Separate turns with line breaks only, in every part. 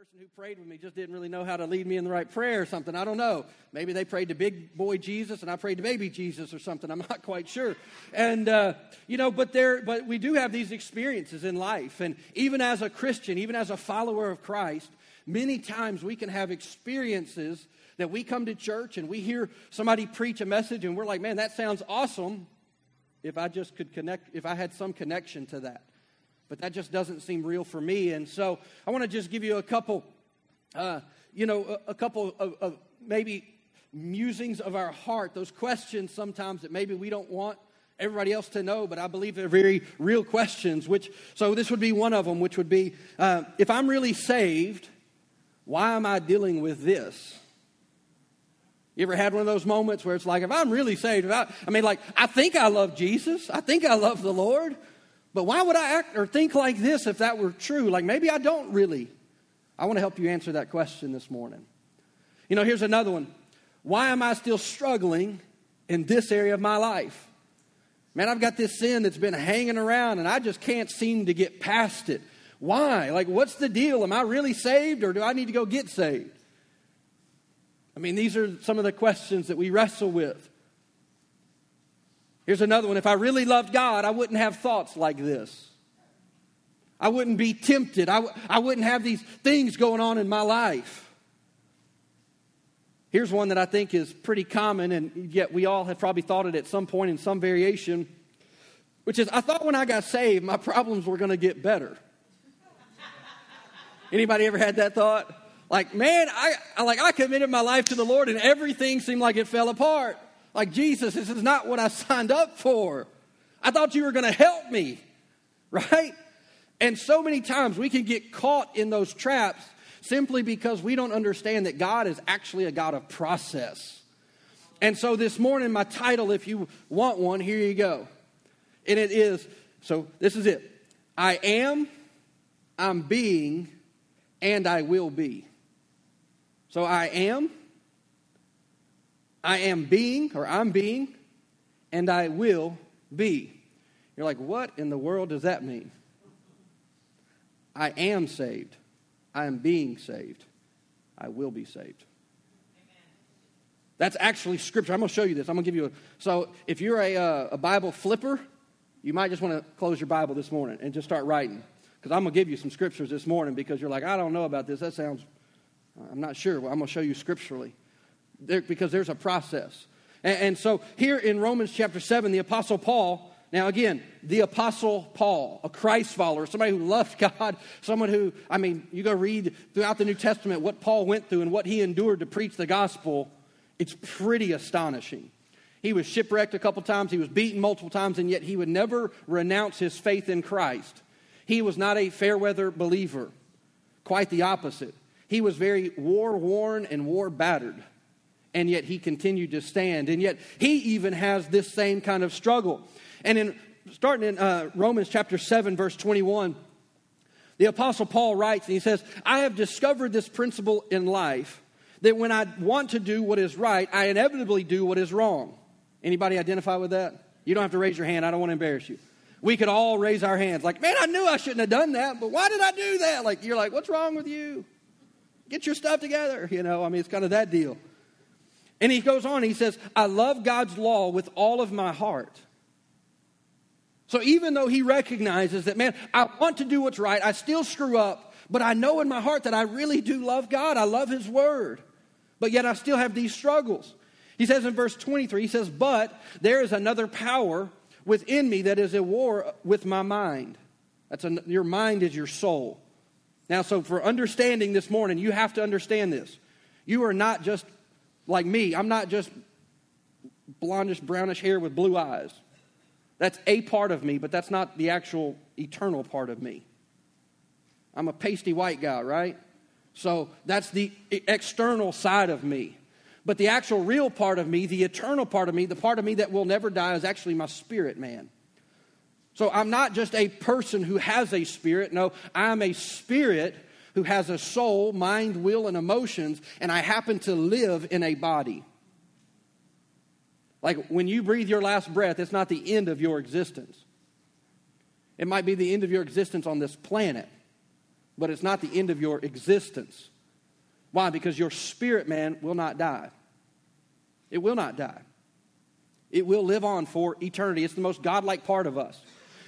person who prayed with me just didn't really know how to lead me in the right prayer or something. I don't know. Maybe they prayed to big boy Jesus and I prayed to baby Jesus or something. I'm not quite sure. And uh, you know, but there, but we do have these experiences in life, and even as a Christian, even as a follower of Christ, many times we can have experiences that we come to church and we hear somebody preach a message and we're like, man, that sounds awesome. If I just could connect, if I had some connection to that but that just doesn't seem real for me. And so I want to just give you a couple, uh, you know, a, a couple of, of, maybe musings of our heart, those questions sometimes that maybe we don't want everybody else to know, but I believe they're very real questions. Which, so this would be one of them, which would be uh, if I'm really saved, why am I dealing with this? You ever had one of those moments where it's like, if I'm really saved, I, I mean, like, I think I love Jesus, I think I love the Lord, but why would I act or think like this if that were true? Like maybe I don't really. I want to help you answer that question this morning. You know, here's another one. Why am I still struggling in this area of my life? Man, I've got this sin that's been hanging around and I just can't seem to get past it. Why? Like, what's the deal? Am I really saved or do I need to go get saved? I mean, these are some of the questions that we wrestle with. Here's another one. If I really loved God, I wouldn't have thoughts like this. I wouldn't be tempted. I w- I wouldn't have these things going on in my life. Here's one that I think is pretty common, and yet we all have probably thought it at some point in some variation, which is I thought when I got saved, my problems were going to get better. Anybody ever had that thought? Like, man, I, I like I committed my life to the Lord, and everything seemed like it fell apart. Like, Jesus, this is not what I signed up for. I thought you were going to help me, right? And so many times we can get caught in those traps simply because we don't understand that God is actually a God of process. And so this morning, my title, if you want one, here you go. And it is so this is it I am, I'm being, and I will be. So I am, I am being, or I'm being, and I will be. You're like, what in the world does that mean? I am saved. I am being saved. I will be saved. That's actually scripture. I'm going to show you this. I'm going to give you a. So, if you're a, uh, a Bible flipper, you might just want to close your Bible this morning and just start writing. Because I'm going to give you some scriptures this morning because you're like, I don't know about this. That sounds, I'm not sure. Well, I'm going to show you scripturally there, because there's a process. And, and so here in Romans chapter 7, the Apostle Paul, now, again, the Apostle Paul, a Christ follower, somebody who loved God, someone who, I mean, you go read throughout the New Testament what Paul went through and what he endured to preach the gospel. It's pretty astonishing. He was shipwrecked a couple times, he was beaten multiple times, and yet he would never renounce his faith in Christ. He was not a fair weather believer, quite the opposite. He was very war worn and war battered and yet he continued to stand. And yet he even has this same kind of struggle. And in starting in uh, Romans chapter 7, verse 21, the Apostle Paul writes, and he says, I have discovered this principle in life that when I want to do what is right, I inevitably do what is wrong. Anybody identify with that? You don't have to raise your hand. I don't want to embarrass you. We could all raise our hands like, man, I knew I shouldn't have done that, but why did I do that? Like, you're like, what's wrong with you? Get your stuff together. You know, I mean, it's kind of that deal. And he goes on, he says, I love God's law with all of my heart. So even though he recognizes that, man, I want to do what's right, I still screw up, but I know in my heart that I really do love God. I love his word. But yet I still have these struggles. He says in verse 23, he says, But there is another power within me that is at war with my mind. That's a, your mind is your soul. Now, so for understanding this morning, you have to understand this. You are not just like me. I'm not just blondish, brownish hair with blue eyes. That's a part of me, but that's not the actual eternal part of me. I'm a pasty white guy, right? So that's the external side of me. But the actual real part of me, the eternal part of me, the part of me that will never die, is actually my spirit man. So I'm not just a person who has a spirit. No, I'm a spirit who has a soul, mind, will, and emotions, and I happen to live in a body. Like when you breathe your last breath, it's not the end of your existence. It might be the end of your existence on this planet, but it's not the end of your existence. Why? Because your spirit man will not die. It will not die. It will live on for eternity. It's the most godlike part of us.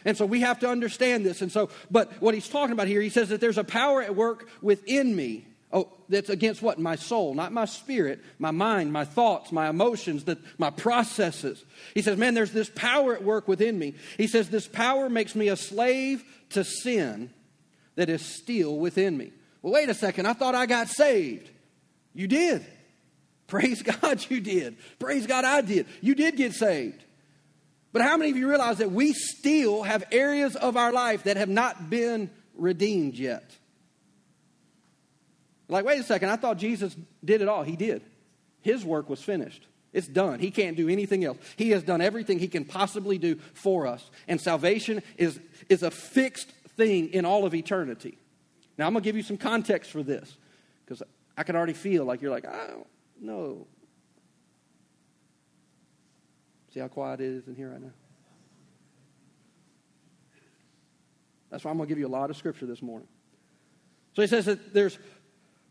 And so we have to understand this. And so, but what he's talking about here, he says that there's a power at work within me. Oh, that's against what? My soul, not my spirit, my mind, my thoughts, my emotions, that my processes. He says, man, there's this power at work within me. He says, this power makes me a slave to sin that is still within me. Well, wait a second. I thought I got saved. You did. Praise God, you did. Praise God, I did. You did get saved. But how many of you realize that we still have areas of our life that have not been redeemed yet? Like, wait a second, I thought Jesus did it all. He did. His work was finished. It's done. He can't do anything else. He has done everything he can possibly do for us. And salvation is, is a fixed thing in all of eternity. Now, I'm going to give you some context for this because I can already feel like you're like, I don't know. See how quiet it is in here right now? That's why I'm going to give you a lot of scripture this morning. So he says that there's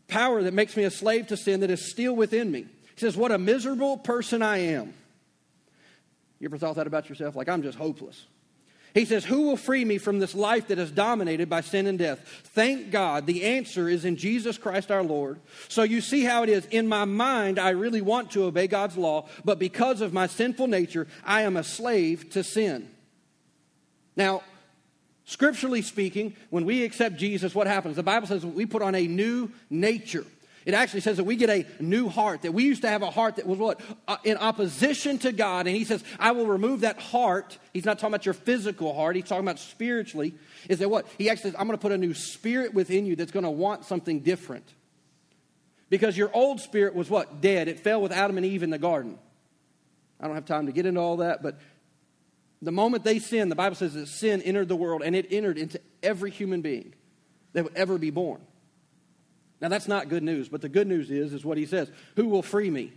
power that makes me a slave to sin that is still within me. He says, What a miserable person I am. You ever thought that about yourself? Like, I'm just hopeless. He says, Who will free me from this life that is dominated by sin and death? Thank God the answer is in Jesus Christ our Lord. So you see how it is. In my mind, I really want to obey God's law, but because of my sinful nature, I am a slave to sin. Now, scripturally speaking, when we accept Jesus, what happens? The Bible says we put on a new nature. It actually says that we get a new heart, that we used to have a heart that was what? Uh, in opposition to God. And he says, I will remove that heart. He's not talking about your physical heart, he's talking about spiritually. Is that what? He actually says, I'm going to put a new spirit within you that's going to want something different. Because your old spirit was what? Dead. It fell with Adam and Eve in the garden. I don't have time to get into all that, but the moment they sinned, the Bible says that sin entered the world and it entered into every human being that would ever be born. Now that's not good news, but the good news is is what he says, who will free me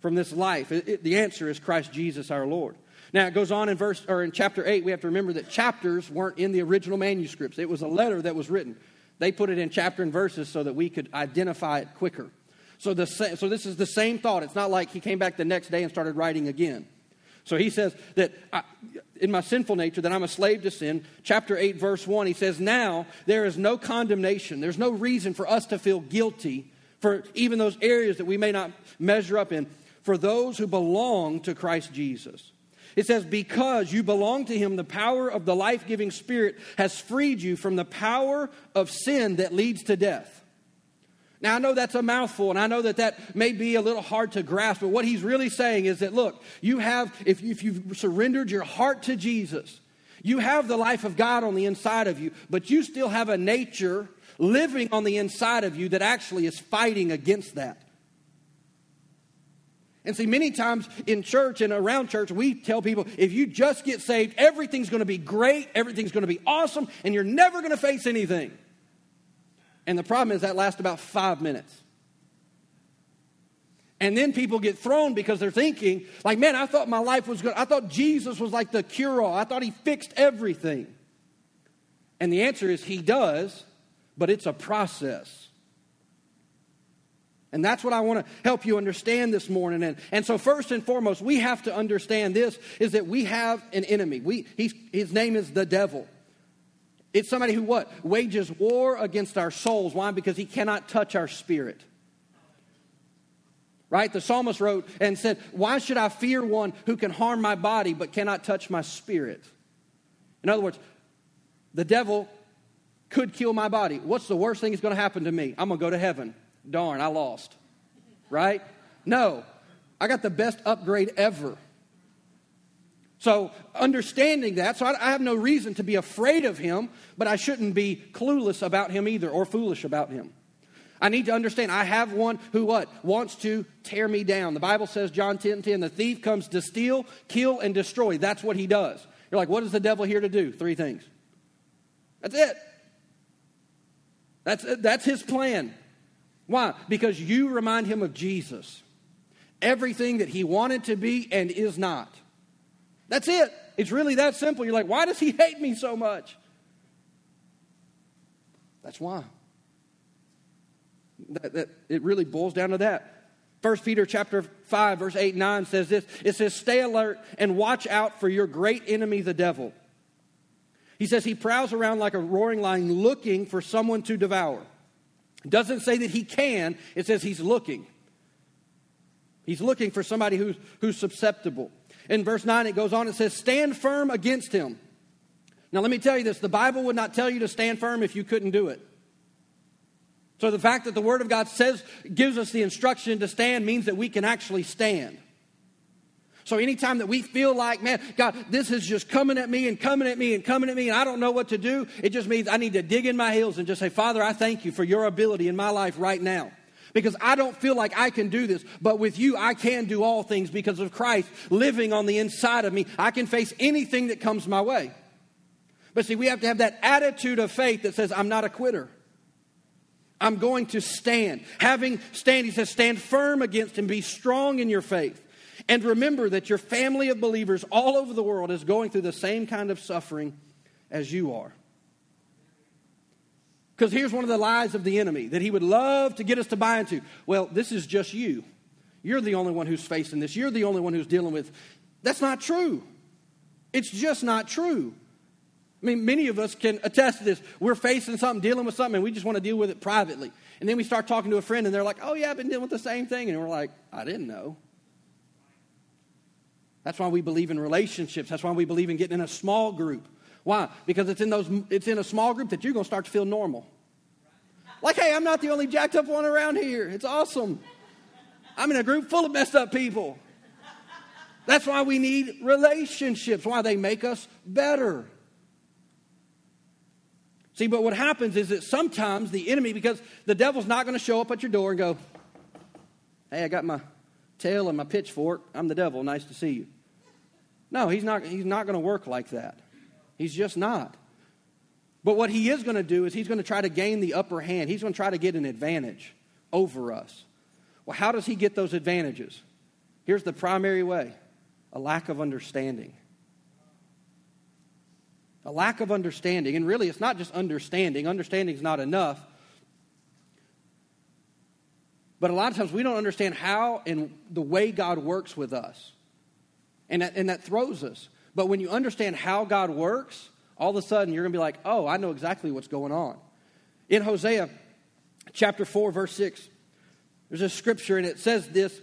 from this life? It, it, the answer is Christ Jesus our Lord. Now it goes on in verse or in chapter 8, we have to remember that chapters weren't in the original manuscripts. It was a letter that was written. They put it in chapter and verses so that we could identify it quicker. So, the, so this is the same thought. It's not like he came back the next day and started writing again. So he says that I, in my sinful nature, that I'm a slave to sin. Chapter 8, verse 1, he says, Now there is no condemnation. There's no reason for us to feel guilty for even those areas that we may not measure up in for those who belong to Christ Jesus. It says, Because you belong to him, the power of the life giving spirit has freed you from the power of sin that leads to death. Now, I know that's a mouthful, and I know that that may be a little hard to grasp, but what he's really saying is that, look, you have, if, if you've surrendered your heart to Jesus, you have the life of God on the inside of you, but you still have a nature living on the inside of you that actually is fighting against that. And see, many times in church and around church, we tell people if you just get saved, everything's going to be great, everything's going to be awesome, and you're never going to face anything. And the problem is that lasts about five minutes. And then people get thrown because they're thinking, like, man, I thought my life was good. I thought Jesus was like the cure all. I thought he fixed everything. And the answer is he does, but it's a process. And that's what I want to help you understand this morning. And, and so, first and foremost, we have to understand this is that we have an enemy. We, his name is the devil. It's somebody who what? Wages war against our souls. Why? Because he cannot touch our spirit. Right? The psalmist wrote and said, Why should I fear one who can harm my body but cannot touch my spirit? In other words, the devil could kill my body. What's the worst thing that's going to happen to me? I'm going to go to heaven. Darn, I lost. Right? No. I got the best upgrade ever. So, understanding that, so I, I, have no reason to be afraid of him, but I shouldn't be clueless about him either or foolish about him. I need to understand I have one who what? Wants to tear me down. The Bible says, John 10 10, the thief comes to steal, kill, and destroy. That's what he does. You're like, what is the devil here to do? Three things. That's it. That's, that's his plan. Why? Because you remind him of Jesus. Everything that he wanted to be and is not. That's it. It's really that simple. You're like, why does he hate me so much? That's why. That, that, it really boils down to that. 1 Peter chapter 5, verse 8 and 9 says this. It says, Stay alert and watch out for your great enemy, the devil. He says he prowls around like a roaring lion looking for someone to devour. It doesn't say that he can, it says he's looking. He's looking for somebody who's, who's susceptible. In verse 9, it goes on, it says, Stand firm against him. Now, let me tell you this the Bible would not tell you to stand firm if you couldn't do it. So the fact that the Word of God says, gives us the instruction to stand means that we can actually stand. So anytime that we feel like, man, God, this is just coming at me and coming at me and coming at me and I don't know what to do, it just means I need to dig in my heels and just say, Father, I thank you for your ability in my life right now. Because I don't feel like I can do this, but with you, I can do all things because of Christ living on the inside of me. I can face anything that comes my way. But see, we have to have that attitude of faith that says, I'm not a quitter. I'm going to stand. Having stand, he says, stand firm against and be strong in your faith. And remember that your family of believers all over the world is going through the same kind of suffering as you are. Because here's one of the lies of the enemy that he would love to get us to buy into. Well, this is just you. You're the only one who's facing this. You're the only one who's dealing with. That's not true. It's just not true. I mean, many of us can attest to this. We're facing something, dealing with something, and we just want to deal with it privately. And then we start talking to a friend, and they're like, oh, yeah, I've been dealing with the same thing. And we're like, I didn't know. That's why we believe in relationships. That's why we believe in getting in a small group. Why? Because it's in, those, it's in a small group that you're going to start to feel normal. Like, hey, I'm not the only jacked up one around here. It's awesome. I'm in a group full of messed up people. That's why we need relationships, why they make us better. See, but what happens is that sometimes the enemy, because the devil's not going to show up at your door and go, Hey, I got my tail and my pitchfork. I'm the devil. Nice to see you. No, he's not, he's not going to work like that. He's just not. But what he is going to do is he's going to try to gain the upper hand. He's going to try to get an advantage over us. Well, how does he get those advantages? Here's the primary way a lack of understanding a lack of understanding. And really, it's not just understanding, understanding is not enough. But a lot of times we don't understand how and the way God works with us. And that, and that throws us. But when you understand how God works, all of a sudden you're going to be like, oh, I know exactly what's going on. In Hosea chapter 4, verse 6, there's a scripture and it says this.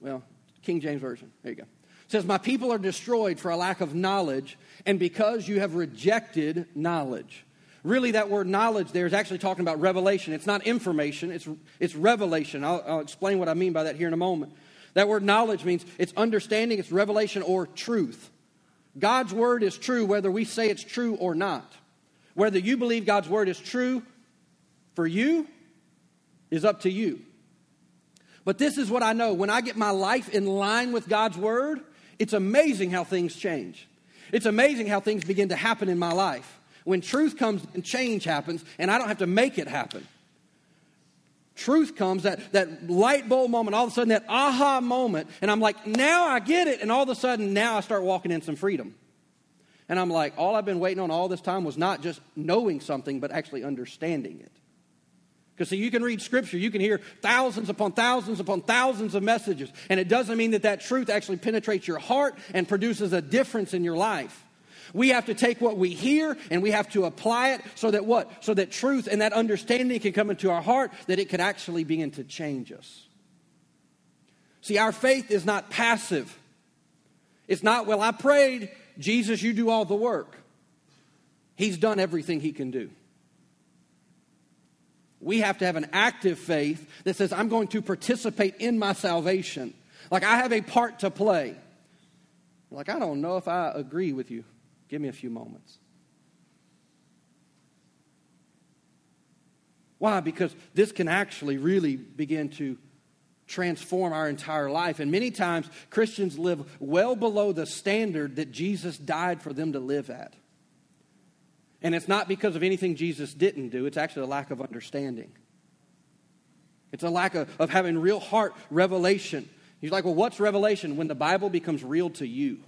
Well, King James Version. There you go. It says, My people are destroyed for a lack of knowledge, and because you have rejected knowledge. Really, that word knowledge there is actually talking about revelation. It's not information, it's, it's revelation. I'll, I'll explain what I mean by that here in a moment. That word knowledge means it's understanding, it's revelation, or truth. God's word is true whether we say it's true or not. Whether you believe God's word is true for you is up to you. But this is what I know when I get my life in line with God's word, it's amazing how things change. It's amazing how things begin to happen in my life. When truth comes and change happens, and I don't have to make it happen. Truth comes, that, that light bulb moment, all of a sudden that aha moment, and I'm like, now I get it. And all of a sudden, now I start walking in some freedom. And I'm like, all I've been waiting on all this time was not just knowing something, but actually understanding it. Because see, you can read scripture, you can hear thousands upon thousands upon thousands of messages, and it doesn't mean that that truth actually penetrates your heart and produces a difference in your life. We have to take what we hear and we have to apply it so that what? So that truth and that understanding can come into our heart, that it could actually begin to change us. See, our faith is not passive. It's not, well, I prayed, Jesus, you do all the work. He's done everything he can do. We have to have an active faith that says, I'm going to participate in my salvation. Like I have a part to play. Like, I don't know if I agree with you. Give me a few moments. Why? Because this can actually really begin to transform our entire life. And many times, Christians live well below the standard that Jesus died for them to live at. And it's not because of anything Jesus didn't do, it's actually a lack of understanding. It's a lack of, of having real heart revelation. He's like, well, what's revelation? When the Bible becomes real to you.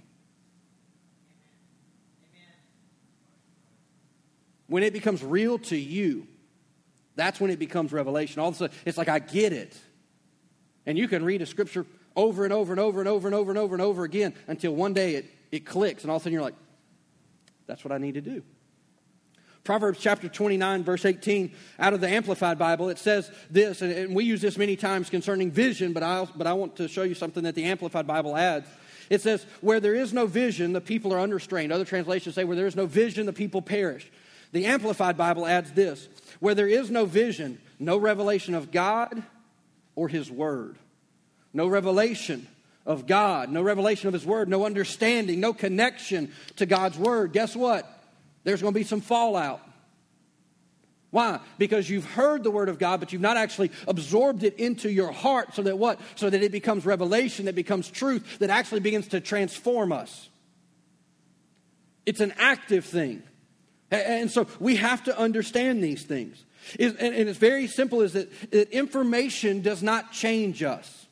When it becomes real to you, that's when it becomes revelation. All of a sudden, it's like I get it. And you can read a scripture over and over and over and over and over and over and over again until one day it, it clicks, and all of a sudden you're like, that's what I need to do. Proverbs chapter 29, verse 18, out of the Amplified Bible, it says this, and, and we use this many times concerning vision, but I, but I want to show you something that the Amplified Bible adds. It says, Where there is no vision, the people are unrestrained. Other translations say, Where there is no vision, the people perish. The Amplified Bible adds this Where there is no vision, no revelation of God or His Word. No revelation of God, no revelation of His Word, no understanding, no connection to God's Word. Guess what? there's going to be some fallout. Why? Because you've heard the word of God, but you've not actually absorbed it into your heart so that what? So that it becomes revelation, that becomes truth, that actually begins to transform us. It's an active thing. And so we have to understand these things. And it's very simple is that information does not change us.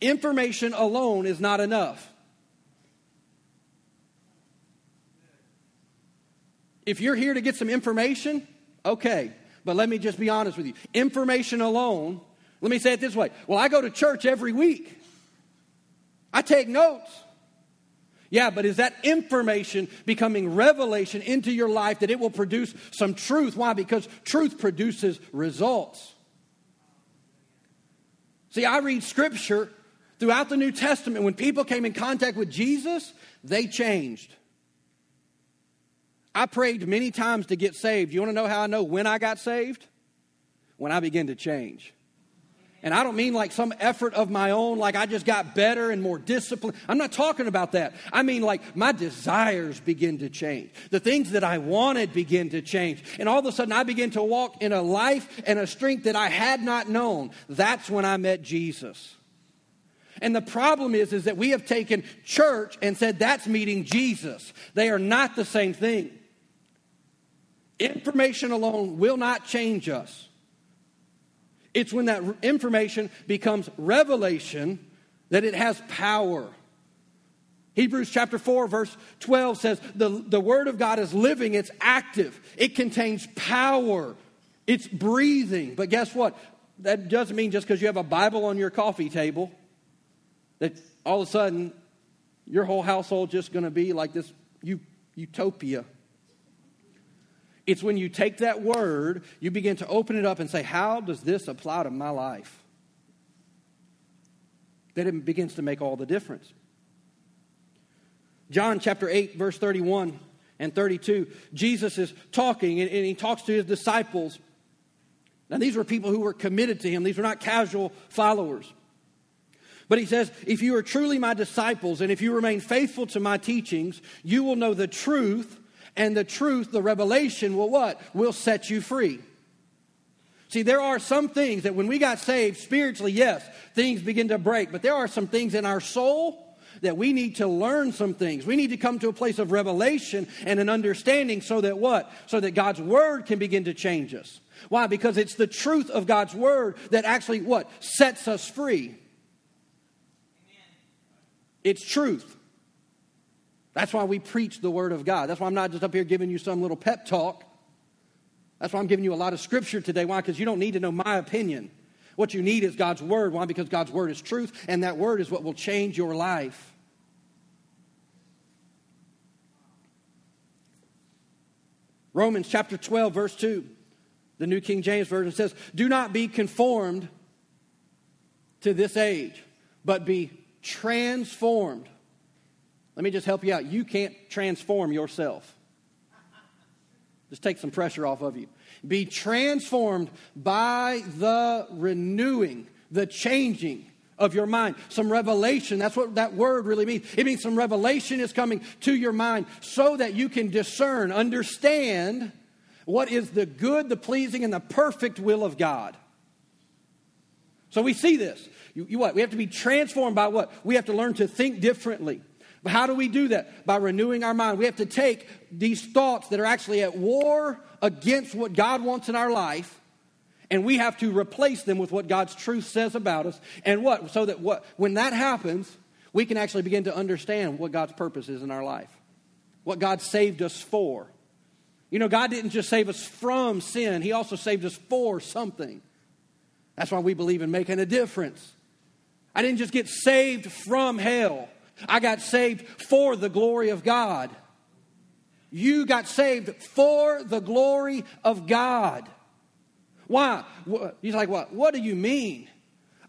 Information alone is not enough. If you're here to get some information, okay. But let me just be honest with you. Information alone, let me say it this way. Well, I go to church every week. I take notes. Yeah, but is that information becoming revelation into your life that it will produce some truth? Why? Because truth produces results. See, I read scripture throughout the New Testament. When people came in contact with Jesus, they changed. I prayed many times to get saved. You want to know how I know when I got saved? When I began to change. And I don't mean like some effort of my own, like I just got better and more disciplined. I'm not talking about that. I mean like my desires begin to change. The things that I wanted begin to change. And all of a sudden I begin to walk in a life and a strength that I had not known. That's when I met Jesus. And the problem is, is that we have taken church and said that's meeting Jesus. They are not the same thing. Information alone will not change us. It's when that information becomes revelation that it has power. Hebrews chapter 4, verse 12 says, the, the Word of God is living, it's active, it contains power, it's breathing. But guess what? That doesn't mean just because you have a Bible on your coffee table that all of a sudden your whole household just going to be like this utopia it's when you take that word, you begin to open it up and say, How does this apply to my life? That it begins to make all the difference. John chapter 8, verse 31 and 32, Jesus is talking and, he talks to his disciples. Now, these were people who were committed to him, these were not casual followers. But he says, If you are truly my disciples and if you remain faithful to my teachings, you will know the truth and the truth, the revelation will what? Will set you free. See, there are some things that when we got saved spiritually, yes, things begin to break, but there are some things in our soul that we need to learn some things. We need to come to a place of revelation and an understanding so that what? So that God's word can begin to change us. Why? Because it's the truth of God's word that actually what? Sets us free. It's truth. That's why we preach the Word of God. That's why I'm not just up here giving you some little pep talk. That's why I'm giving you a lot of scripture today. Why? Because you don't need to know my opinion. What you need is God's Word. Why? Because God's Word is truth, and that Word is what will change your life. Romans chapter 12, verse 2, the New King James Version says, Do not be conformed to this age, but be transformed let me just help you out. You can't transform yourself. Just take some pressure off of you. Be transformed by the renewing, the changing of your mind. Some revelation. That's what that word really means. It means some revelation is coming to your mind so that you can discern, understand what is the good, the pleasing, and the perfect will of God. So we see this. You, you what? We have to be transformed by what? We have to learn to think differently. But how do we do that? By renewing our mind. We have to take these thoughts that are actually at war against what God wants in our life, and we have to replace them with what God's truth says about us. And what? So that what when that happens, we can actually begin to understand what God's purpose is in our life. What God saved us for. You know, God didn't just save us from sin, He also saved us for something. That's why we believe in making a difference. I didn't just get saved from hell, I got saved for the glory of God. You got saved for the glory of God. Why? He's like, what? What do you mean?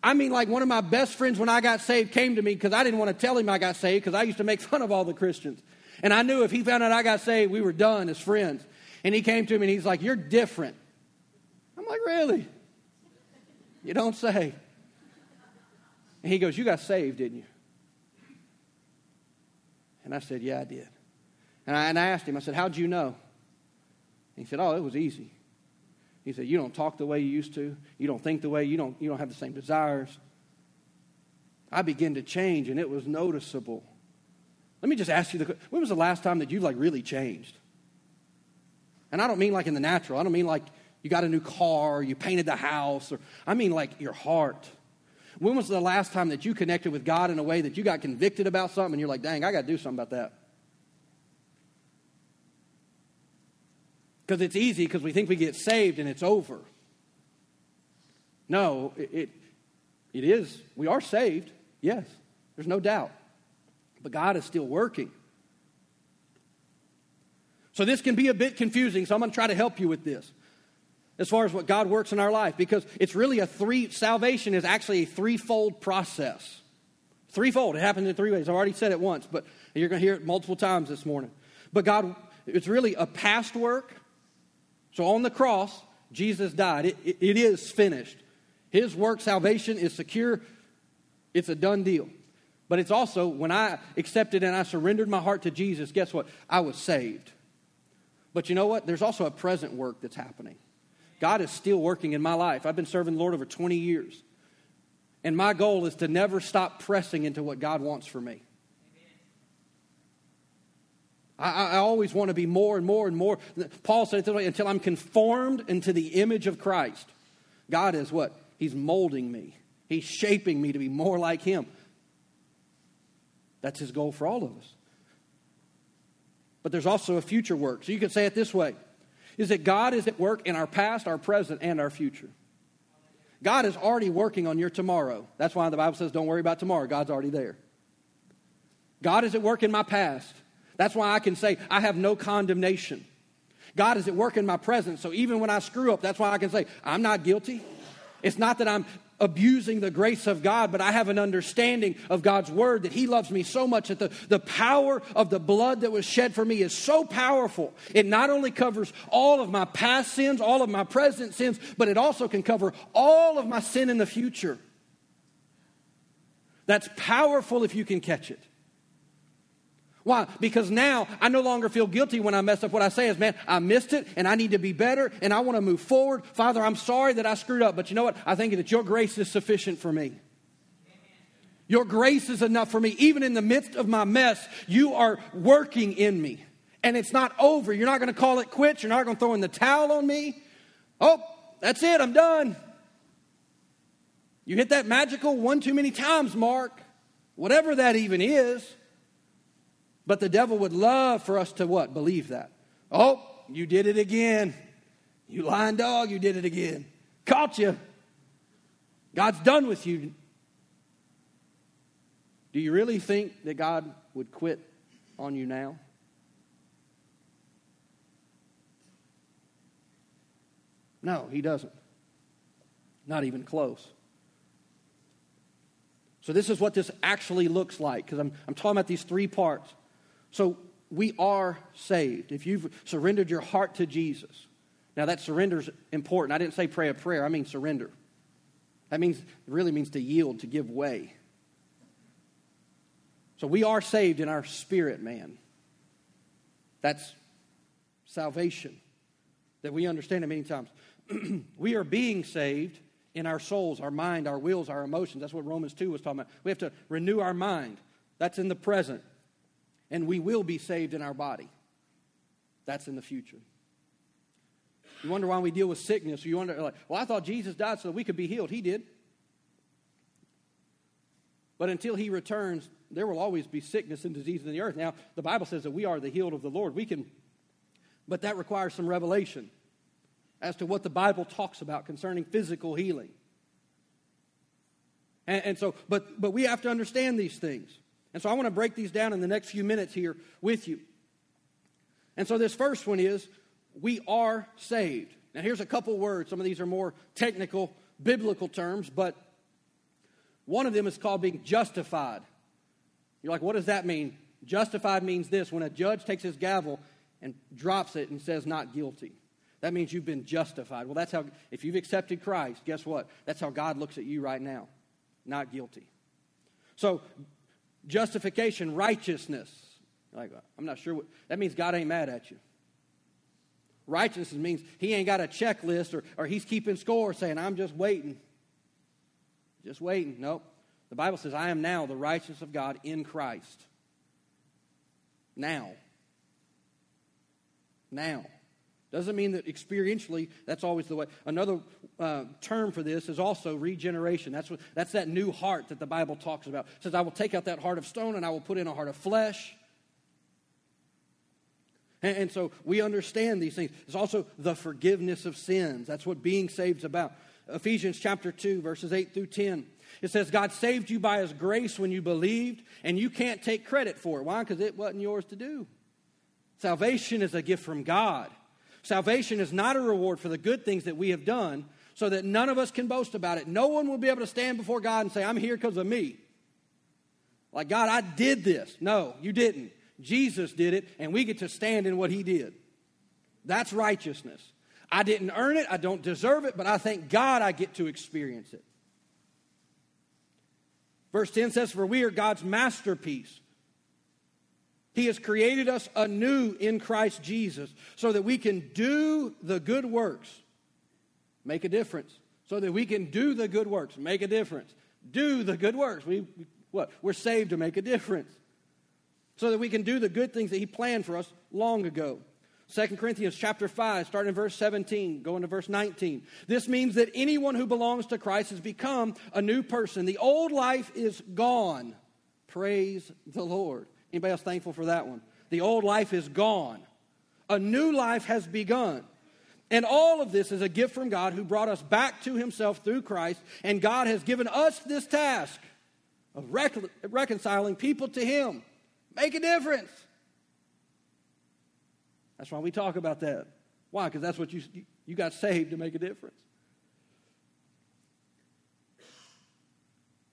I mean, like one of my best friends when I got saved came to me because I didn't want to tell him I got saved because I used to make fun of all the Christians. And I knew if he found out I got saved, we were done as friends. And he came to me and he's like, You're different. I'm like, Really? You don't say. And he goes, You got saved, didn't you? And I said, Yeah, I did. And I, and I asked him, I said, How'd you know? he said, Oh, it was easy. He said, You don't talk the way you used to. You don't think the way you don't, you don't have the same desires. I began to change, and it was noticeable. Let me just ask you the question: when was the last time that you like really changed? And I don't mean like in the natural. I don't mean like you got a new car, you painted the house, or I mean like your heart. When was the last time that you connected with God in a way that you got convicted about something and you're like, dang, I got to do something about that? Because it's easy because we think we get saved and it's over. No, it, it, it is. We are saved, yes, there's no doubt. But God is still working. So this can be a bit confusing, so I'm going to try to help you with this as far as what God works in our life because it's really a three, salvation is actually a threefold process. Threefold. It happens in three ways. I've already said it once, but you're going to hear it multiple times this morning. But God, it's really a past work. So on the cross, Jesus died. It, it, it is finished. His work, salvation, is secure. It's a done deal. But it's also, when I accepted and I surrendered my heart to Jesus, guess what? I was saved. But you know what? There's also a present work that's happening. God is still working in my life. I've been serving the Lord over 20 years. And my goal is to never stop pressing into what God wants for me. I, I, always want to be more and more and more. Paul said it this way until I'm conformed into the image of Christ. God is what? He's molding me, He's shaping me to be more like Him. That's His goal for all of us. But there's also a future work. So you could say it this way is that God is at work in our past, our present, and our future. God is already working on your tomorrow. That's why the Bible says, don't worry about tomorrow. God's already there. God is at work in my past. That's why I can say, I have no condemnation. God is at work in my present. So even when I screw up, that's why I can say, I'm not guilty. It's not that I'm abusing the grace of God, but I have an understanding of God's word that He loves me so much that the, the power of the blood that was shed for me is so powerful. It not only covers all of my past sins, all of my present sins, but it also can cover all of my sin in the future. That's powerful if you can catch it. Why? Because now I no longer feel guilty when I mess up. What I say is, man, I missed it and I need to be better and I want to move forward. Father, I'm sorry that I screwed up, but you know what? I think that your grace is sufficient for me. Your grace is enough for me. Even in the midst of my mess, you are working in me. And it's not over. You're not going to call it quits. You're not going to throw in the towel on me. Oh, that's it. I'm done. You hit that magical one too many times mark, whatever that even is. But the devil would love for us to what? Believe that. Oh, you did it again. You lying dog, you did it again. Caught you. God's done with you. Do you really think that God would quit on you now? No, he doesn't. Not even close. So, this is what this actually looks like because I'm, I'm talking about these three parts. So we are saved. If you've surrendered your heart to Jesus, now that surrender is important. I didn't say pray a prayer, I mean surrender. That means, really means to yield, to give way. So we are saved in our spirit, man. That's salvation that we understand it many times. we are being saved in our souls, our mind, our wills, our emotions. That's what Romans 2 was talking about. We have to renew our mind. That's in the present and we will be saved in our body. That's in the future. You wonder why we deal with sickness. You wonder, like, well, I thought Jesus died so we could be healed. He did. But until he returns, there will always be sickness and disease in the earth. Now, the Bible says that we are the healed of the Lord. We can But that requires some revelation as to what the Bible talks about concerning physical healing. And, and, so, but, but we have to understand these things. And so I want to break these down in the next few minutes here with you. And so this first one is we are saved. Now here's a couple words. Some of these are more technical, biblical terms, but one of them is called being justified. You're like, what does that mean? Justified means this when a judge takes his gavel and drops it and says not guilty. That means you've been justified. Well, that's how, if you've accepted Christ, guess what? That's how God looks at you right now. Not guilty. So, justification, righteousness. Like, I'm not sure what, that means God ain't mad at you. Righteousness means he ain't got a checklist or, or he's keeping score saying, I'm just waiting. Just waiting. Nope. The Bible says, I am now the righteousness of God in Christ. Now. Now. Doesn't mean that experientially that's always the way. Another uh, term for this is also regeneration. That's, what, that's that new heart that the Bible talks about. It says, I will take out that heart of stone and I will put in a heart of flesh. And, and so we understand these things. It's also the forgiveness of sins. That's what being saved is about. Ephesians chapter 2, verses 8 through 10. It says, God saved you by his grace when you believed, and you can't take credit for it. Why? Because it wasn't yours to do. Salvation is a gift from God. Salvation is not a reward for the good things that we have done, so that none of us can boast about it. No one will be able to stand before God and say, I'm here because of me. Like, God, I did this. No, you didn't. Jesus did it, and we get to stand in what he did. That's righteousness. I didn't earn it, I don't deserve it, but I thank God I get to experience it. Verse 10 says, For we are God's masterpiece. He has created us anew in Christ Jesus so that we can do the good works, make a difference. So that we can do the good works, make a difference. Do the good works. We, what? We're saved to make a difference. So that we can do the good things that He planned for us long ago. 2 Corinthians chapter 5, starting in verse 17, going to verse 19. This means that anyone who belongs to Christ has become a new person. The old life is gone. Praise the Lord. Anybody else thankful for that one? The old life is gone. A new life has begun. And all of this is a gift from God who brought us back to himself through Christ. And God has given us this task of reconciling people to him. Make a difference. That's why we talk about that. Why? Because that's what you, you got saved to make a difference.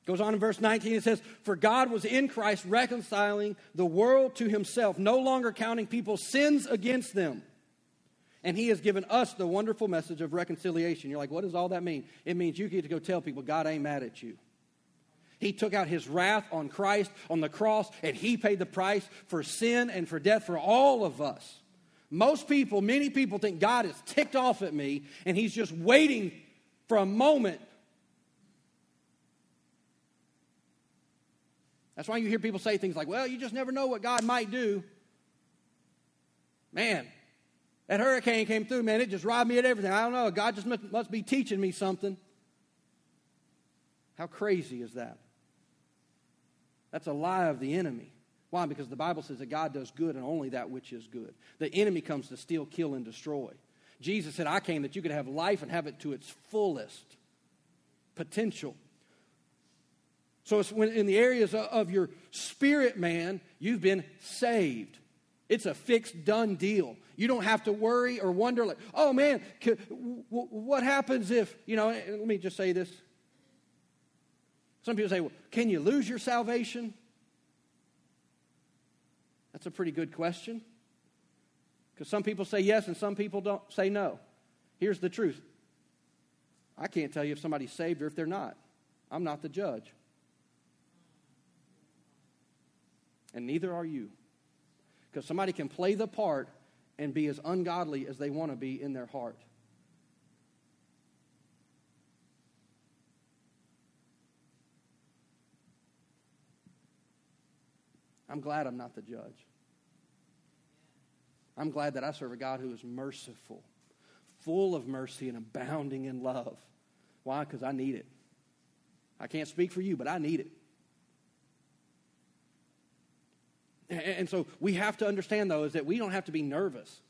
Goes on in verse 19, it says, For God was in Christ reconciling the world to himself, no longer counting people's sins against them. And he has given us the wonderful message of reconciliation. You're like, what does all that mean? It means you get to go tell people God ain't mad at you. He took out his wrath on Christ on the cross, and he paid the price for sin and for death for all of us. Most people, many people think God is ticked off at me and he's just waiting for a moment. That's why you hear people say things like, well, you just never know what God might do. Man, that hurricane came through, man, it just robbed me of everything. I don't know. God just must, must be teaching me something. How crazy is that? That's a lie of the enemy. Why? Because the Bible says that God does good and only that which is good. The enemy comes to steal, kill, and destroy. Jesus said, I came that you could have life and have it to its fullest potential. So it's when in the areas of your spirit man, you've been saved. It's a fixed, done deal. You don't have to worry or wonder, like, oh man, what happens if, you know, eh, let me just say this. Some people say, well, can you lose your salvation? That's a pretty good question. Because some people say yes and some people don't say no. Here's the truth I can't tell you if somebody's saved or if they're not. I'm not the judge. And neither are you. Because somebody can play the part and be as ungodly as they want to be in their heart. I'm glad I'm not the judge. I'm glad that I serve a God who is merciful, full of mercy and abounding in love. Why? Because I need it. I can't speak for you, but I need it. And so we have to understand, though, is that we don't have to be nervous.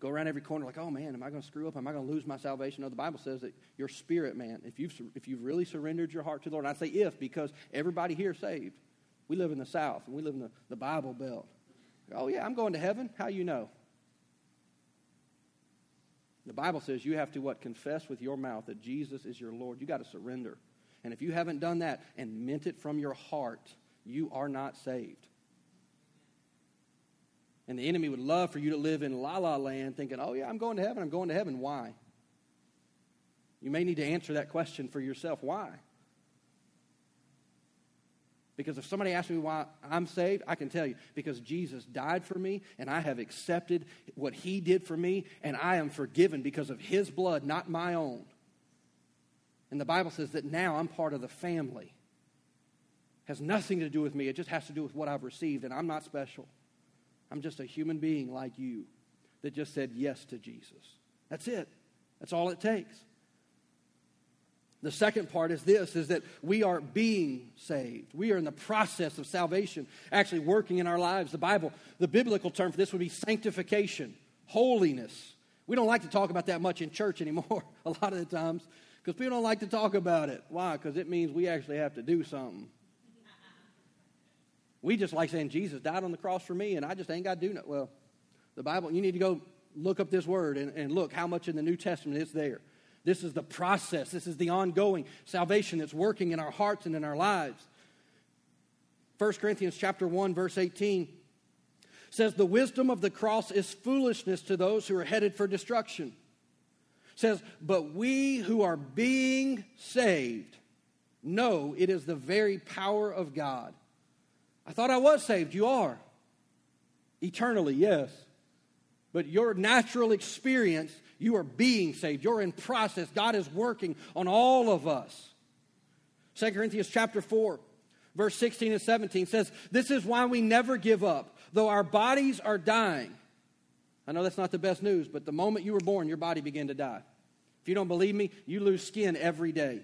go around every corner like, oh man, am I going to screw up? Am I going to lose my salvation? No, the Bible says that your spirit, man, if you've, if you've really surrendered your heart to the Lord, I say if because everybody here saved. We live in the South and we live in the, the Bible Belt. Oh, yeah, I'm going to heaven. How you know? The Bible says you have to what? Confess with your mouth that Jesus is your Lord. You got to surrender. And if you haven't done that and meant it from your heart, you are not saved. And the enemy would love for you to live in la la land thinking, oh, yeah, I'm going to heaven. I'm going to heaven. Why? You may need to answer that question for yourself. Why? Because if somebody asks me why I'm saved, I can tell you because Jesus died for me and I have accepted what he did for me and I am forgiven because of his blood, not my own. And the Bible says that now I'm part of the family. Has nothing to do with me. It just has to do with what I've received and I'm not special. I'm just a human being like you that just said yes to Jesus. That's it. That's all it takes. The second part is this is that we are being saved. We are in the process of salvation actually working in our lives. The Bible, the biblical term for this would be sanctification, holiness. We don't like to talk about that much in church anymore a lot of the times because people don't like to talk about it. Why? Because it means we actually have to do something. We just like saying Jesus died on the cross for me and I just ain't got to do nothing. Well, the Bible, you need to go look up this word and, and look how much in the New Testament is there. This is the process. This is the ongoing salvation that's working in our hearts and in our lives. 1 Corinthians chapter 1 verse 18 says the wisdom of the cross is foolishness to those who are headed for destruction. says but we who are being saved know it is the very power of God. I thought I was saved. You are. Eternally, yes. But your natural experience you are being saved. You're in process. God is working on all of us. 2 Corinthians chapter 4, verse 16 and 17 says, This is why we never give up, though our bodies are dying. I know that's not the best news, but the moment you were born, your body began to die. If you don't believe me, you lose skin every day.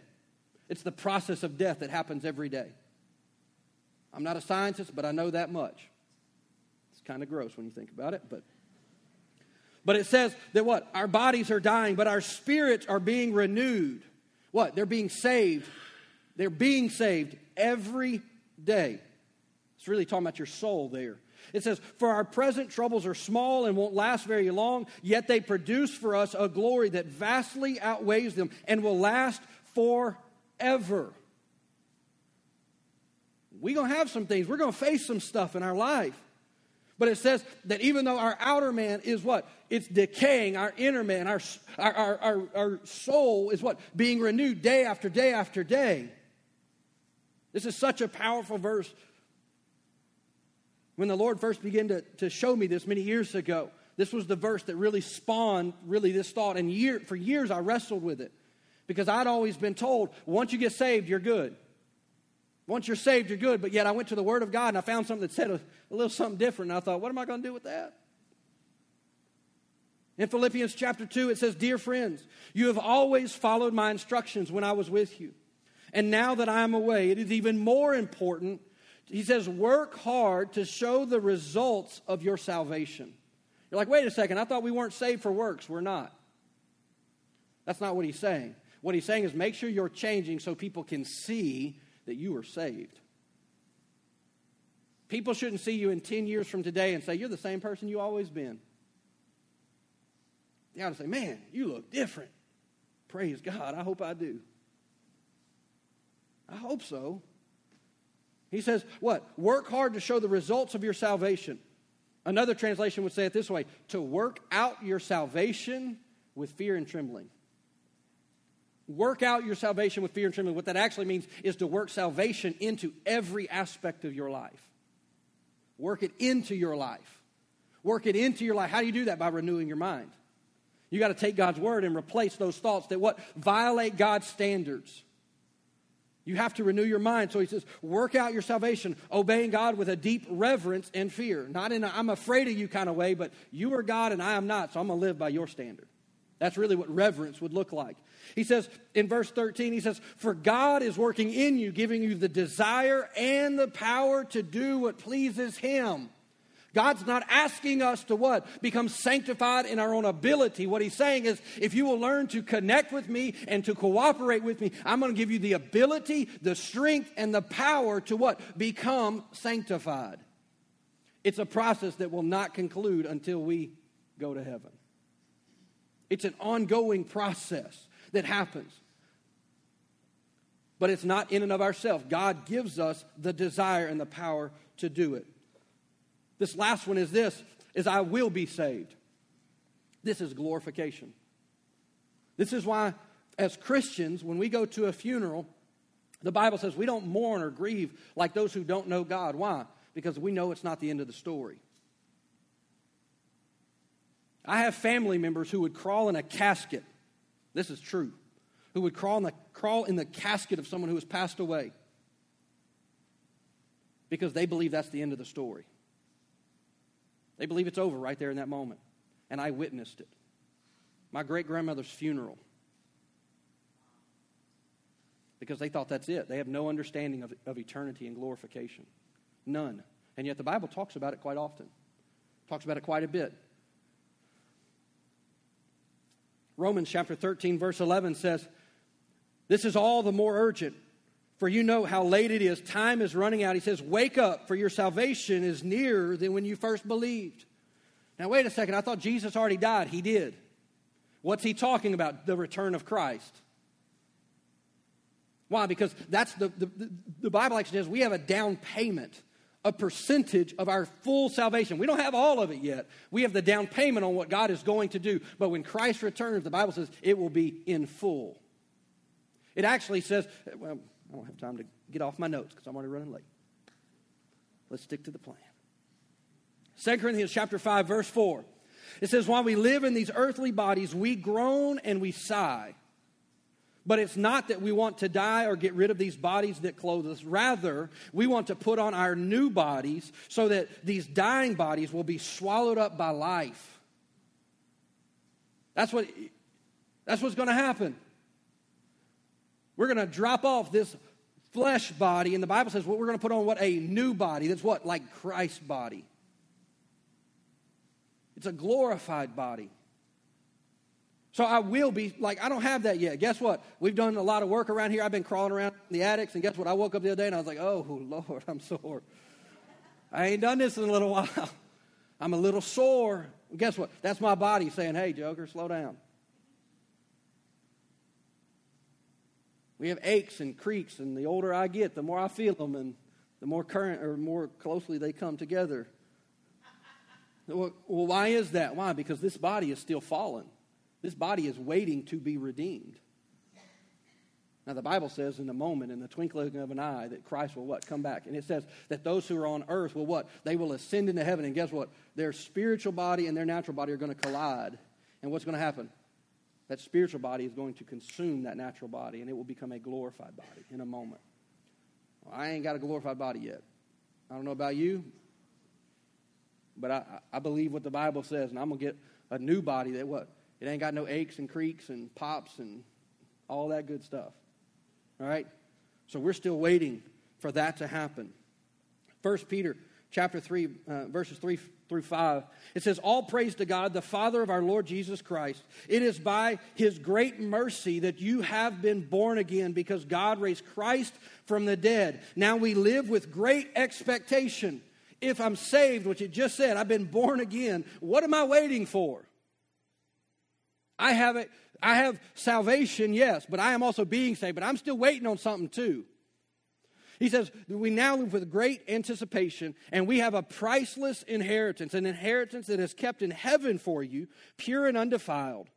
It's the process of death that happens every day. I'm not a scientist, but I know that much. It's kind of gross when you think about it, but but it says that what? Our bodies are dying, but our spirits are being renewed. What? They're being saved. They're being saved every day. It's really talking about your soul there. It says, For our present troubles are small and won't last very long, yet they produce for us a glory that vastly outweighs them and will last forever. We're going to have some things, we're going to face some stuff in our life. But it says that even though our outer man is what? It's decaying, our inner man, our, our, our, our, soul is what? Being renewed day after day after day. This is such a powerful verse. When the Lord first began to, to show me this many years ago, this was the verse that really spawned really this thought. And year, for years I wrestled with it because I'd always been told once you get saved, you're good. Once you're saved, you're good. But yet I went to the Word of God and I found something that said a, a little something different. And I thought, what am I going to do with that? In Philippians chapter 2, it says, Dear friends, you have always followed my instructions when I was with you. And now that I am away, it is even more important. He says, Work hard to show the results of your salvation. You're like, wait a second, I thought we weren't saved for works. We're not. That's not what he's saying. What he's saying is make sure you're changing so people can see that you are saved. People shouldn't see you in 10 years from today and say, You're the same person you always been. They ought to say, Man, you look different. Praise God. I hope I do. I hope so. He says, What? Work hard to show the results of your salvation. Another translation would say it this way to work out your salvation with fear and trembling. Work out your salvation with fear and trembling. What that actually means is to work salvation into every aspect of your life. Work it into your life. Work it into your life. How do you do that? By renewing your mind. You got to take God's word and replace those thoughts that what violate God's standards. You have to renew your mind. So he says, work out your salvation, obeying God with a deep reverence and fear. Not in I'm afraid of you kind of way, but you are God and I am not, so I'm going to live by your standard. That's really what reverence would look like. He says in verse 13, he says, For God is working in you, giving you the desire and the power to do what pleases Him. God's not asking us to what? Become sanctified in our own ability. What he's saying is, if you will learn to connect with me and to cooperate with me, I'm going to give you the ability, the strength, and the power to what? Become sanctified. It's a process that will not conclude until we go to heaven. It's an ongoing process that happens. But it's not in and of ourselves. God gives us the desire and the power to do it. This last one is this is I will be saved. This is glorification. This is why as Christians when we go to a funeral the Bible says we don't mourn or grieve like those who don't know God. Why? Because we know it's not the end of the story. I have family members who would crawl in a casket. This is true. Who would crawl in the, crawl in the casket of someone who has passed away because they believe that's the end of the story. They believe it's over right there in that moment. And I witnessed it. My great grandmother's funeral. Because they thought that's it. They have no understanding of, of eternity and glorification. None. And yet the Bible talks about it quite often, talks about it quite a bit. Romans chapter 13, verse 11 says, This is all the more urgent for you know how late it is. Time is running out. He says, Wake up, for your salvation is nearer than when you first believed. Now, wait a second. I thought Jesus already died. He did. What's he talking about? The return of Christ. Why? Because that's the, the, the Bible actually says we have a down payment, a percentage of our full salvation. We don't have all of it yet. We have the down payment on what God is going to do. But when Christ returns, the Bible says it will be in full. It actually says, well, I don't have time to get off my notes because I'm already running late. Let's stick to the plan. 2 Corinthians chapter 5, verse 4. It says, While we live in these earthly bodies, we groan and we sigh. But it's not that we want to die or get rid of these bodies that clothe us. Rather, we want to put on our new bodies so that these dying bodies will be swallowed up by life. That's what that's what's going to happen. We're going to drop off this flesh body, and the Bible says what we're going to put on what a new body. That's what like Christ's body. It's a glorified body. So I will be like I don't have that yet. Guess what? We've done a lot of work around here. I've been crawling around the attics, and guess what? I woke up the other day and I was like, "Oh Lord, I'm sore. I ain't done this in a little while. I'm a little sore." Guess what? That's my body saying, "Hey, Joker, slow down." We have aches and creaks, and the older I get, the more I feel them, and the more current or more closely they come together. Well, why is that? Why? Because this body is still fallen. This body is waiting to be redeemed. Now, the Bible says in a moment, in the twinkling of an eye, that Christ will what? Come back. And it says that those who are on earth will what? They will ascend into heaven. And guess what? Their spiritual body and their natural body are going to collide. And what's going to happen? that spiritual body is going to consume that natural body and it will become a glorified body in a moment. Well, I ain't got a glorified body yet. I don't know about you, but I, I believe what the Bible says, and I'm going to get a new body that what? It ain't got no aches and creaks and pops and all that good stuff. All right? So we're still waiting for that to happen. First Peter chapter 3, uh, verses 3 through 5. It says, All praise to God, the Father of our Lord Jesus Christ. It is by his great mercy that you have been born again because God raised Christ from the dead. Now we live with great expectation. If I'm saved, which it just said, I've been born again, what am I waiting for? I have, it. I have salvation, yes, but I am also being saved, but I'm still waiting on something too. He says, We now live with great anticipation, and we have a priceless inheritance, an inheritance that is kept in heaven for you, pure and undefiled,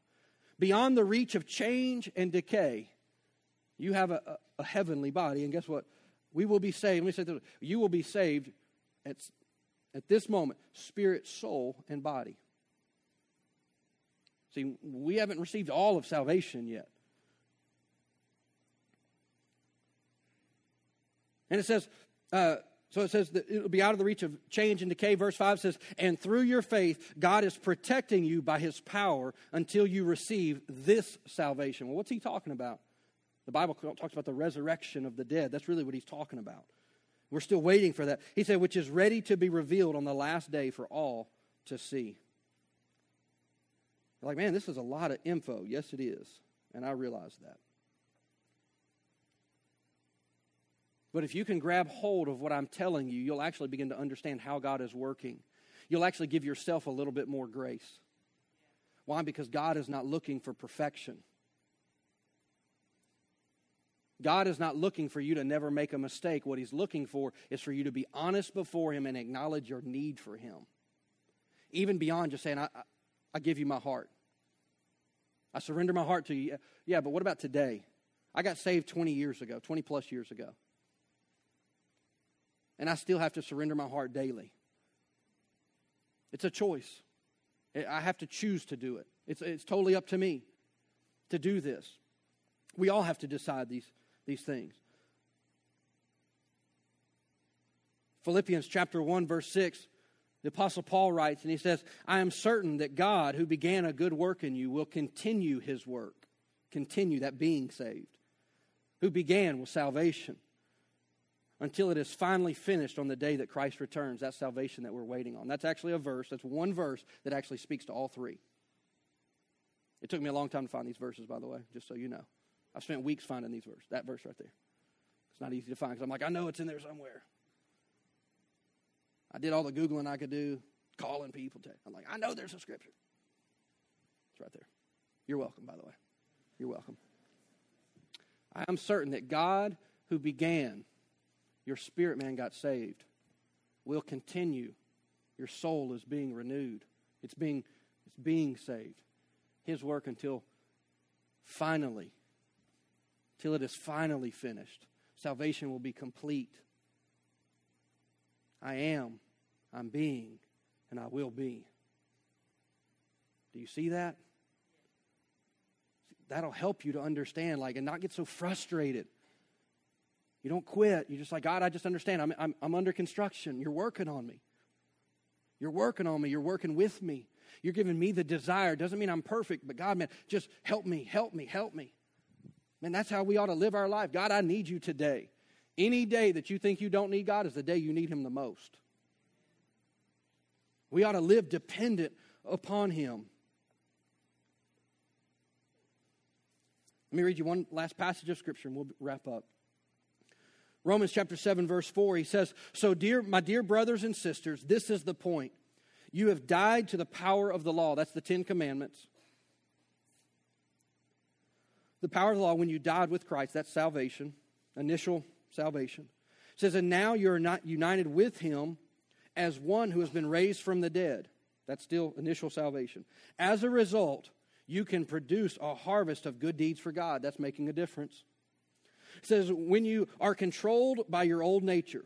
beyond the reach of change and decay. You have a, a, a heavenly body, and guess what? We will be saved. Let me say this you will be saved at, at this moment, spirit, soul, and body. See, we haven't received all of salvation yet. And it says, uh, so it says that it will be out of the reach of change and decay. Verse 5 says, And through your faith, God is protecting you by his power until you receive this salvation. Well, what's he talking about? The Bible talks about the resurrection of the dead. That's really what he's talking about. We're still waiting for that. He said, which is ready to be revealed on the last day for all to see. You're like, man, this is a lot of info. Yes, it is. And I realize that. But if you can grab hold of what I'm telling you, you'll actually begin to understand how God is working. You'll actually give yourself a little bit more grace. Why? Because God is not looking for perfection. God is not looking for you to never make a mistake. What He's looking for is for you to be honest before Him and acknowledge your need for Him. Even beyond just saying, I, I, give you my heart. I surrender my heart to you. Yeah, but what about today? I got saved 20 years ago, 20 plus years ago. And I still have to surrender my heart daily. It's a choice. I have to choose to do it. It's, it's totally up to me to do this. We all have to decide these, these things. Philippians chapter 1, verse 6, the Apostle Paul writes, and he says, I am certain that God, who began a good work in you, will continue his work. Continue that being saved. Who began with salvation until it is finally finished on the day that Christ returns. That salvation that we're waiting on. That's actually a verse. That's one verse that actually speaks to all three. It took me a long time to find these verses, by the way, just so you know. I've spent weeks finding these verses. That verse right there. It's not easy to find because I'm like, I know it's in there somewhere. I did all the Googling I could do, calling people. I'm like, I know there's a scripture. It's right there. You're welcome, by the way. You're welcome. I am certain that God, who began your spirit man got saved will continue. Your soul is being renewed. It's being, it's being saved. His work until finally, till it is finally finished. Salvation will be complete. I am, I'm being, and I will be. Do you see that? That'll help you to understand, like, and not get so frustrated you don't quit. You're just like, God, I just understand. I'm, I'm, I'm under construction. You're working on me. You're working on me. You're working with me. You're giving me the desire. Doesn't mean I'm perfect, but God, man, just help me, help me, help me. Man, that's how we ought to live our life. God, I need you today. Any day that you think you don't need God is the day you need Him the most. We ought to live dependent upon Him. Let me read you one last passage of Scripture and we'll wrap up. Romans chapter 7 verse 4 he says, "So dear my dear brothers and sisters, this is the point. You have died to the power of the law. That's the 10 commandments. The power of the law when you died with Christ, that's salvation, initial salvation. It says, "And now you're not united with him as one who has been raised from the dead." That's still initial salvation. As a result, you can produce a harvest of good deeds for God. That's making a difference. It says, when you are controlled by your old nature,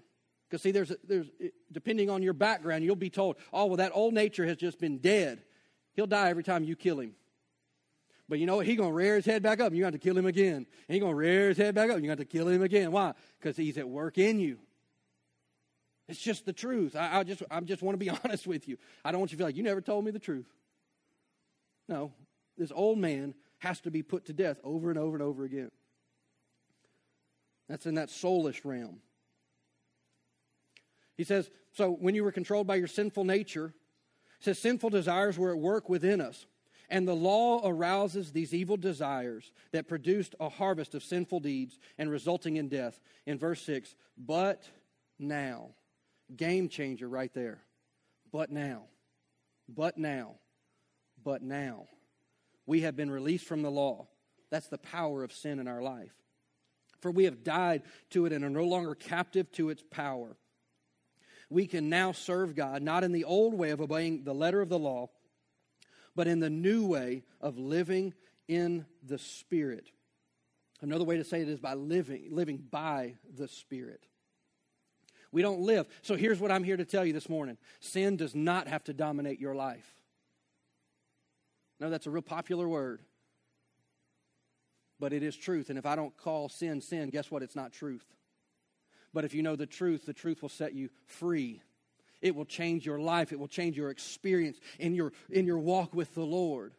because see, there's, there's, depending on your background, you'll be told, oh, well, that old nature has just been dead. He'll die every time you kill him. But you know what? He's going to rear his head back up and you have to kill him again. He's going to rear his head back up and you have to kill him again. Why? Because he's at work in you. It's just the truth. I, I just, I just want to be honest with you. I don't want you to feel like you never told me the truth. No, this old man has to be put to death over and over and over again. That's in that soulish realm. He says, so when you were controlled by your sinful nature, says sinful desires were at work within us. And the law arouses these evil desires that produced a harvest of sinful deeds and resulting in death. In verse 6, but now, game changer right there. But now, but now, but now, we have been released from the law. That's the power of sin in our life. For we have died to it and are no longer captive to its power. We can now serve God, not in the old way of obeying the letter of the law, but in the new way of living in the Spirit. Another way to say it is by living, living by the Spirit. We don't live. So here's what I'm here to tell you this morning sin does not have to dominate your life. No, that's a real popular word but it is truth. And if I don't call sin sin, guess what? It's not truth. But if you know the truth, the truth will set you free. It will change your life. It will change your experience in your, in your walk with the Lord.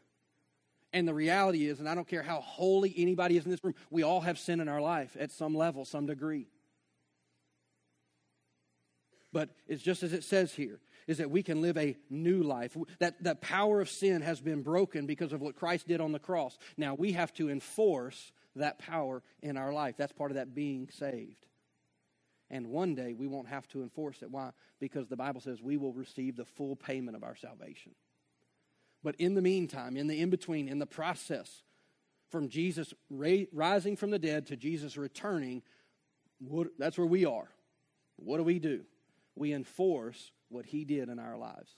And the reality is, and I don't care how holy anybody is in this room, we all have sin in our life at some level, some degree. But it's just as it says here, is that we can live a new life. That the power of sin has been broken because of what Christ did on the cross. Now we have to enforce that power in our life. That's part of that being saved. And one day we won't have to enforce it. Why? Because the Bible says we will receive the full payment of our salvation. But in the meantime, in the in between, in the process, from Jesus rising from the dead to Jesus returning, that's where we are. What do we do? We enforce what he did in our lives.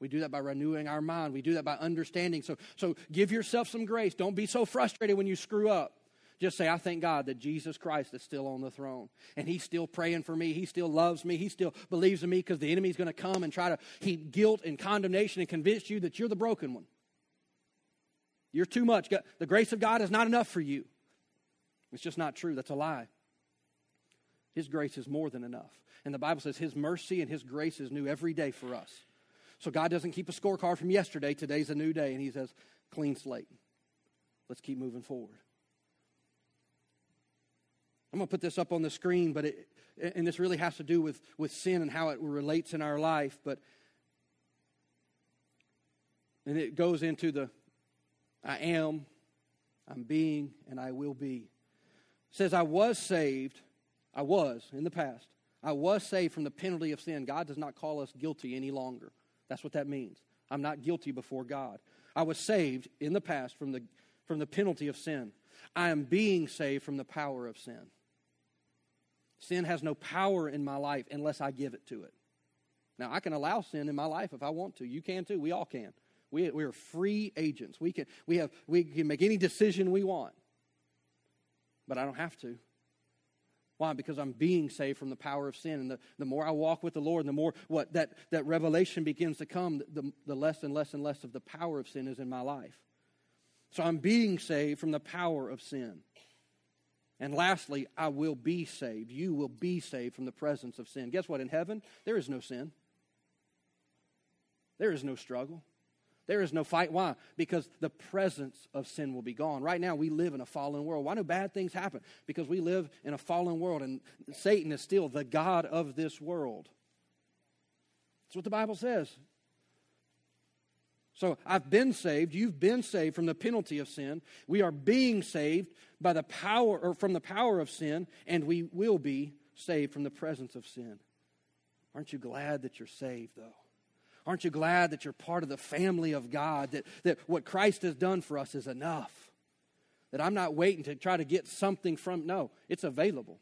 We do that by renewing our mind. We do that by understanding. So, so give yourself some grace. Don't be so frustrated when you screw up. Just say, I thank God that Jesus Christ is still on the throne. And He's still praying for me. He still loves me. He still believes in me because the enemy's going to come and try to heap guilt and condemnation and convince you that you're the broken one. You're too much. The grace of God is not enough for you. It's just not true. That's a lie. His grace is more than enough. And the Bible says His mercy and His grace is new every day for us. So God doesn't keep a scorecard from yesterday. Today's a new day, and He says, clean slate. Let's keep moving forward. I'm going to put this up on the screen, but it, and this really has to do with, with sin and how it relates in our life. But and it goes into the I am, I'm being, and I will be. It says I was saved. I was in the past. I was saved from the penalty of sin. God does not call us guilty any longer. That's what that means. I'm not guilty before God. I was saved in the past from the, from the penalty of sin. I am being saved from the power of sin. Sin has no power in my life unless I give it to it. Now, I can allow sin in my life if I want to. You can too. We all can. We, we are free agents. We can, we, have, we can make any decision we want. But I don't have to. Why? Because I'm being saved from the power of sin. And the, the more I walk with the Lord, the more what that, that revelation begins to come, the, the less and less and less of the power of sin is in my life. So I'm being saved from the power of sin. And lastly, I will be saved. You will be saved from the presence of sin. Guess what? In heaven, there is no sin, there is no struggle. There is no fight. Why? Because the presence of sin will be gone. Right now, we live in a fallen world. Why do bad things happen? Because we live in a fallen world, and Satan is still the God of this world. That's what the Bible says. So I've been saved. You've been saved from the penalty of sin. We are being saved by the power or from the power of sin, and we will be saved from the presence of sin. Aren't you glad that you're saved, though? Aren't you glad that you're part of the family of God? That, that what Christ has done for us is enough. That I'm not waiting to try to get something from, no, it's available.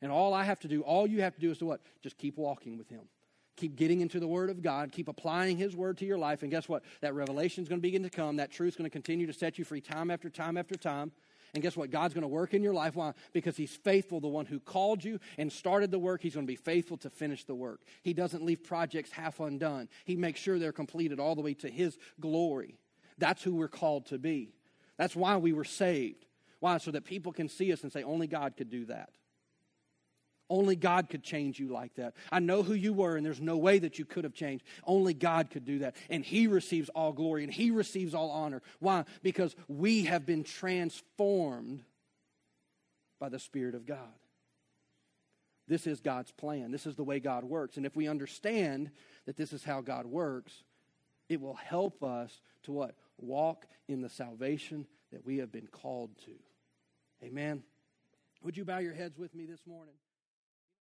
And all I have to do, all you have to do is to what? Just keep walking with Him. Keep getting into the Word of God. Keep applying His Word to your life. And guess what? That revelation is going to begin to come. That truth is going to continue to set you free time after time after time. And guess what? God's going to work in your life. Why? Because He's faithful, the one who called you and started the work. He's going to be faithful to finish the work. He doesn't leave projects half undone, He makes sure they're completed all the way to His glory. That's who we're called to be. That's why we were saved. Why? So that people can see us and say, only God could do that. Only God could change you like that. I know who you were, and there's no way that you could have changed. Only God could do that. And He receives all glory and He receives all honor. Why? Because we have been transformed by the Spirit of God. This is God's plan. This is the way God works. And if we understand that this is how God works, it will help us to what? Walk in the salvation that we have been called to. Amen. Would you bow your heads with me this morning?